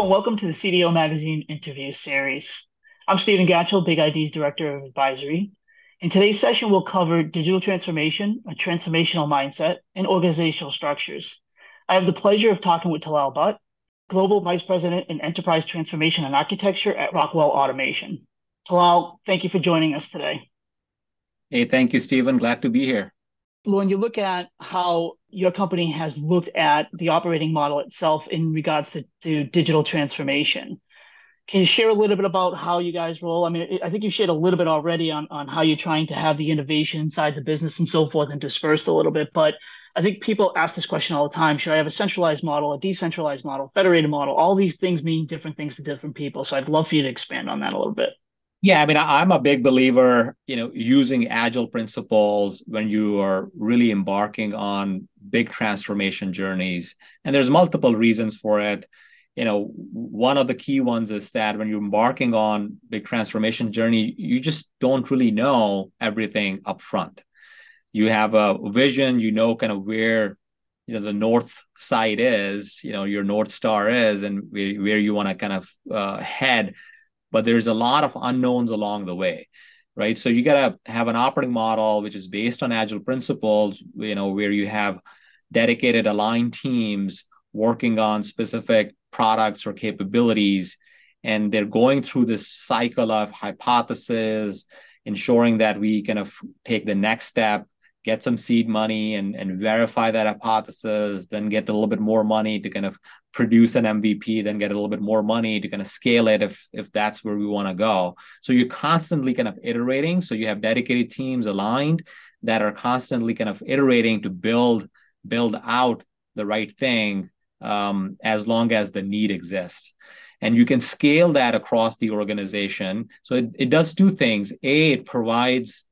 And welcome to the CDO Magazine interview series. I'm Stephen Gatchell, BigID's Director of Advisory. In today's session, we'll cover digital transformation, a transformational mindset, and organizational structures. I have the pleasure of talking with Talal Butt, Global Vice President in Enterprise Transformation and Architecture at Rockwell Automation. Talal, thank you for joining us today. Hey, thank you, Stephen. Glad to be here. When you look at how your company has looked at the operating model itself in regards to, to digital transformation. Can you share a little bit about how you guys roll? I mean, I think you shared a little bit already on, on how you're trying to have the innovation inside the business and so forth and dispersed a little bit. But I think people ask this question all the time. Should I have a centralized model, a decentralized model, federated model? All these things mean different things to different people. So I'd love for you to expand on that a little bit. Yeah, I mean, I'm a big believer, you know, using agile principles when you are really embarking on big transformation journeys. And there's multiple reasons for it. You know, one of the key ones is that when you're embarking on big transformation journey, you just don't really know everything up front. You have a vision, you know, kind of where you know the north side is, you know, your north star is, and where, where you want to kind of uh, head but there's a lot of unknowns along the way right? So you got to have an operating model which is based on agile principles you know where you have dedicated aligned teams working on specific products or capabilities and they're going through this cycle of hypothesis ensuring that we kind of take the next step get some seed money and, and verify that hypothesis, then get a little bit more money to kind of produce an MVP, then get a little bit more money to kind of scale it if if that's where we want to go. So you're constantly kind of iterating. So you have dedicated teams aligned that are constantly kind of iterating to build build out the right thing um, as long as the need exists and you can scale that across the organization so it, it does two things a it provides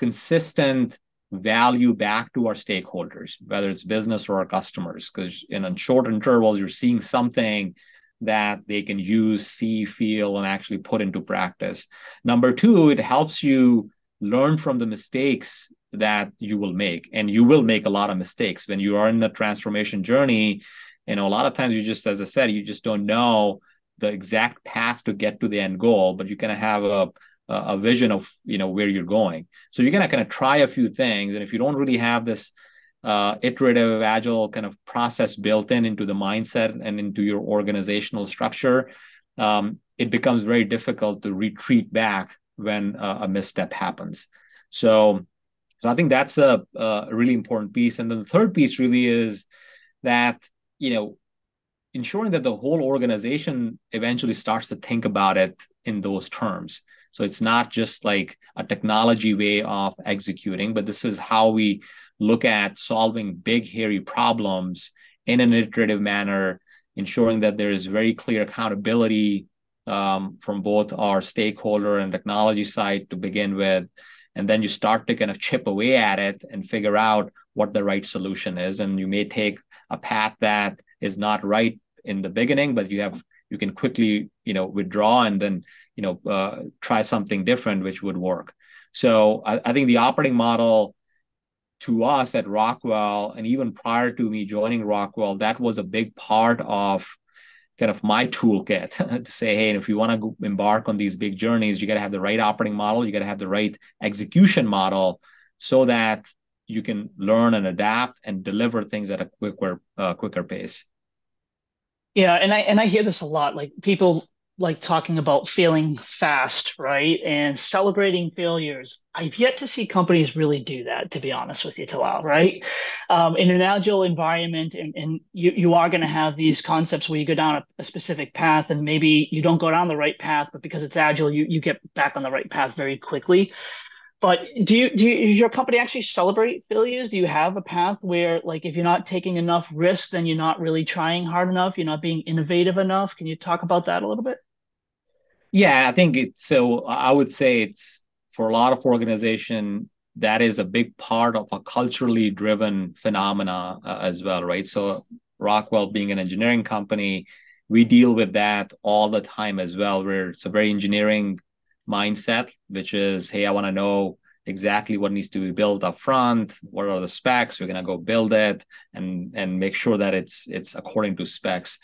consistent value back to our stakeholders, whether it's business or our customers, because in short intervals, you're seeing something that they can use, see, feel, and actually put into practice. Number two, it helps you learn from the mistakes that you will make. And you will make a lot of mistakes when you are in the transformation journey. You know, a lot of times you just, as I said, you just don't know the exact path to get to the end goal, but you of have a a vision of you know where you're going. So you're gonna kind of try a few things, and if you don't really have this uh, iterative agile kind of process built in into the mindset and into your organizational structure, um, it becomes very difficult to retreat back when uh, a misstep happens. So, so I think that's a, a really important piece. And then the third piece really is that you know ensuring that the whole organization eventually starts to think about it in those terms. So it's not just like a technology way of executing, but this is how we look at solving big, hairy problems in an iterative manner, ensuring that there is very clear accountability um, from both our stakeholder and technology side to begin with. And then you start to kind of chip away at it and figure out what the right solution is. And you may take a path that is not right in the beginning, but you have you can quickly you know withdraw and then you know uh, try something different which would work. So I, I, think the operating model to us at rockwell and even prior to me joining rockwell that was a big part of kind of my toolkit to say hey if you want to embark on these big journeys you got to have the right operating model you got to have the right execution model so that you can learn and adapt and deliver things at a quicker uh, quicker pace yeah, and I and I hear this a lot. Like people like talking about failing fast, right? And celebrating failures. I've yet to see companies really do that, to be honest with you, Talal, right? Um, in an agile environment, and, and you, you are going to have these concepts where you go down a, a, specific path and maybe you don't go down the right path, but because it's agile, you, you get back on the right path very quickly. But do you do you, your company actually celebrate failures? Do you have a path where like if you're not taking enough risk, then you're not really trying hard enough, you're not being innovative enough? Can you talk about that a little bit? Yeah, I think it's so I would say it's for a lot of organization that is a big part of a culturally driven phenomena uh, as well, right? So Rockwell being an engineering company, we deal with that all the time as well, where it's a very engineering mindset, which is, hey, I want to know exactly what needs to be built up front. What are the specs? We're gonna go build it and and make sure that it's it's according to specs.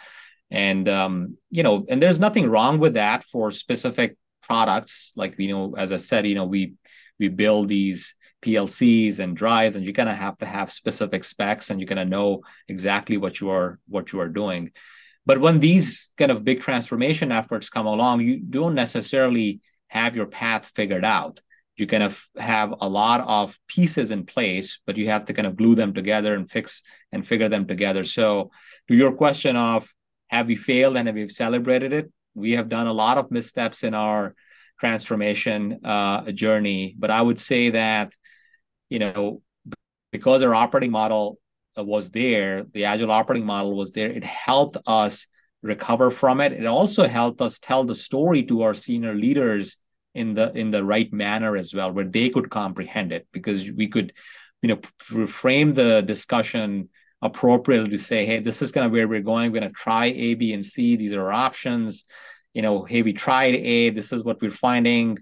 and um, you know and there's nothing wrong with that for specific products like you know as i said you know we we build these plcs and drives and you kind of have to have specific specs and you kind of know exactly what you are what you are doing but when these kind of big transformation efforts come along you don't necessarily have your path figured out you kind of have a lot of pieces in place but you have to kind of glue them together and fix and figure them together so to your question of have we failed and have we celebrated it? We have done a lot of missteps in our transformation uh, journey, but I would say that, you know, because our operating model was there, the agile operating model was there, it helped us recover from it. It also helped us tell the story to our senior leaders in the in the right manner as well, where they could comprehend it, because we could, you know, frame the discussion appropriately to say, hey, this is kind of where we're going. We're going to try A, B, and C. These are our options. You know, hey, we tried A. This is what we're finding.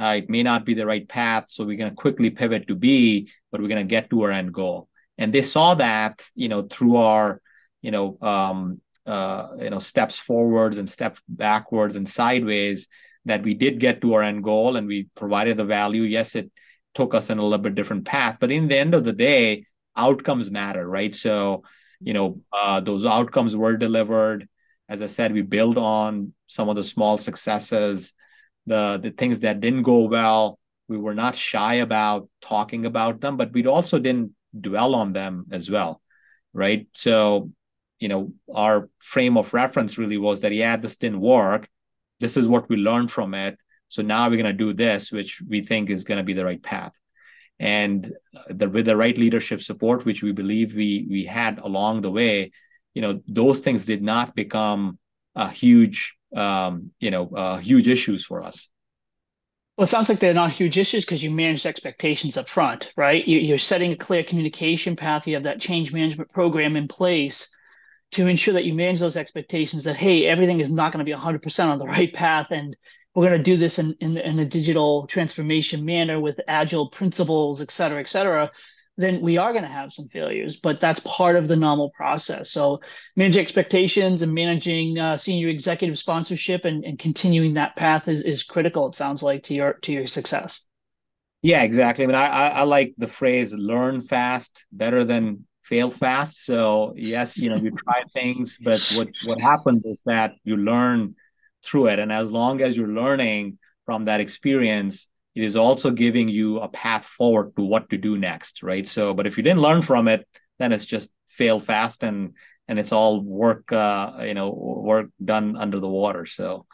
Uh, it may not be the right path, so we're going to quickly pivot to B, but we're going to get to our end goal. And they saw that, you know, through our, you know, um, uh, you know, steps forwards and steps backwards and sideways, that we did get to our end goal and we provided the value. Yes, it took us in a little bit different path, but in the end of the day, outcomes matter, right? So, you know, uh, those outcomes were delivered. As I said, we build on some of the small successes, the the things that didn't go well. We were not shy about talking about them, but we also didn't dwell on them as well, right? So, you know, our frame of reference really was that yeah, this didn't work. This is what we learned from it. So now we're going to do this, which we think is going to be the right path and the, with the right leadership support which we believe we we had along the way you know those things did not become a huge um, you know uh, huge issues for us well, it sounds like they're not huge issues because you managed expectations up front, right? You, are setting a clear communication path. You have that change management program in place to ensure that you manage those expectations that, hey, everything is not going to be 100% on the right path. And we're going to do this in, in, in a digital transformation manner with agile principles, et cetera, et cetera, then we are going to have some failures, but that's part of the normal process. So managing expectations and managing uh, senior executive sponsorship and, and continuing that path is, is critical. It sounds like to your, to your success. Yeah, exactly. I mean, I, I, I like the phrase learn fast better than fail fast. So yes, you know, you try things, but what, what happens is that you learn through it. And as long as you're learning from that experience, it is also giving you a path forward to what to do next, right? So, but if you didn't learn from it, then it's just fail fast and and it's all work, uh, you know, work done under the water. So.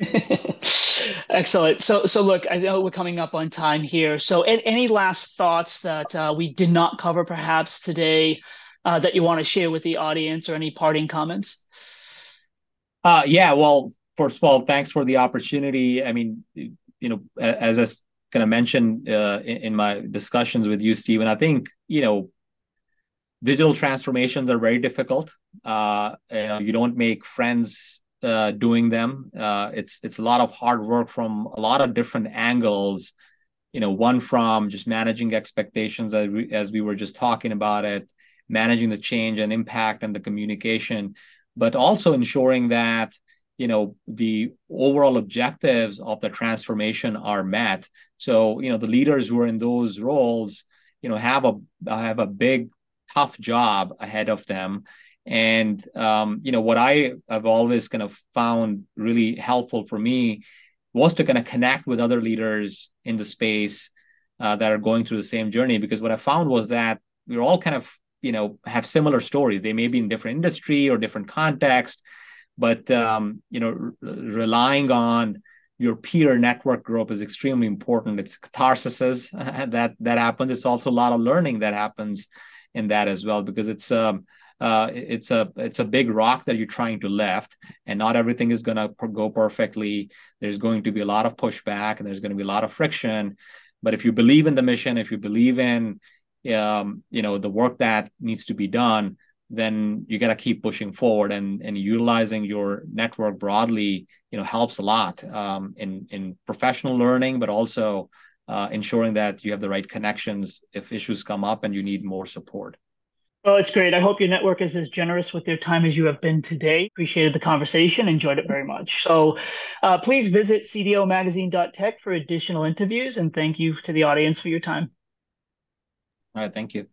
Excellent. So, so look, I know we're coming up on time here. So, any last thoughts that uh, we did not cover perhaps today uh, that you want to share with the audience, or any parting comments? Uh, yeah. Well, first of all, thanks for the opportunity. I mean, you know, as I kind of mentioned uh, in, in, my discussions with you, Stephen, I think you know, digital transformations are very difficult. Uh, you know, you don't make friends uh, doing them. Uh, it's it's a lot of hard work from a lot of different angles. You know, one from just managing expectations as we, as we were just talking about it, managing the change and impact and the communication, but also ensuring that you know the overall objectives of the transformation are met so you know the leaders who are in those roles you know have a have a big tough job ahead of them and um, you know what i have always kind of found really helpful for me was to kind of connect with other leaders in the space uh, that are going through the same journey because what i found was that we're all kind of you know have similar stories they may be in different industry or different context but um, you know, relying on your peer network group is extremely important. It's catharsis that that happens. It's also a lot of learning that happens in that as well because it's um uh, it's a it's a big rock that you're trying to lift, and not everything is going to go perfectly. There's going to be a lot of pushback, and there's going to be a lot of friction. But if you believe in the mission, if you believe in um, you know the work that needs to be done, then you got to keep pushing forward and and utilizing your network broadly you know helps a lot um, in in professional learning but also uh, ensuring that you have the right connections if issues come up and you need more support Well, it's great. I hope your network is as generous with their time as you have been today. Appreciated the conversation, enjoyed it very much. So uh, please visit cdomagazine.tech for additional interviews, and thank you to the audience for your time. All right, thank you.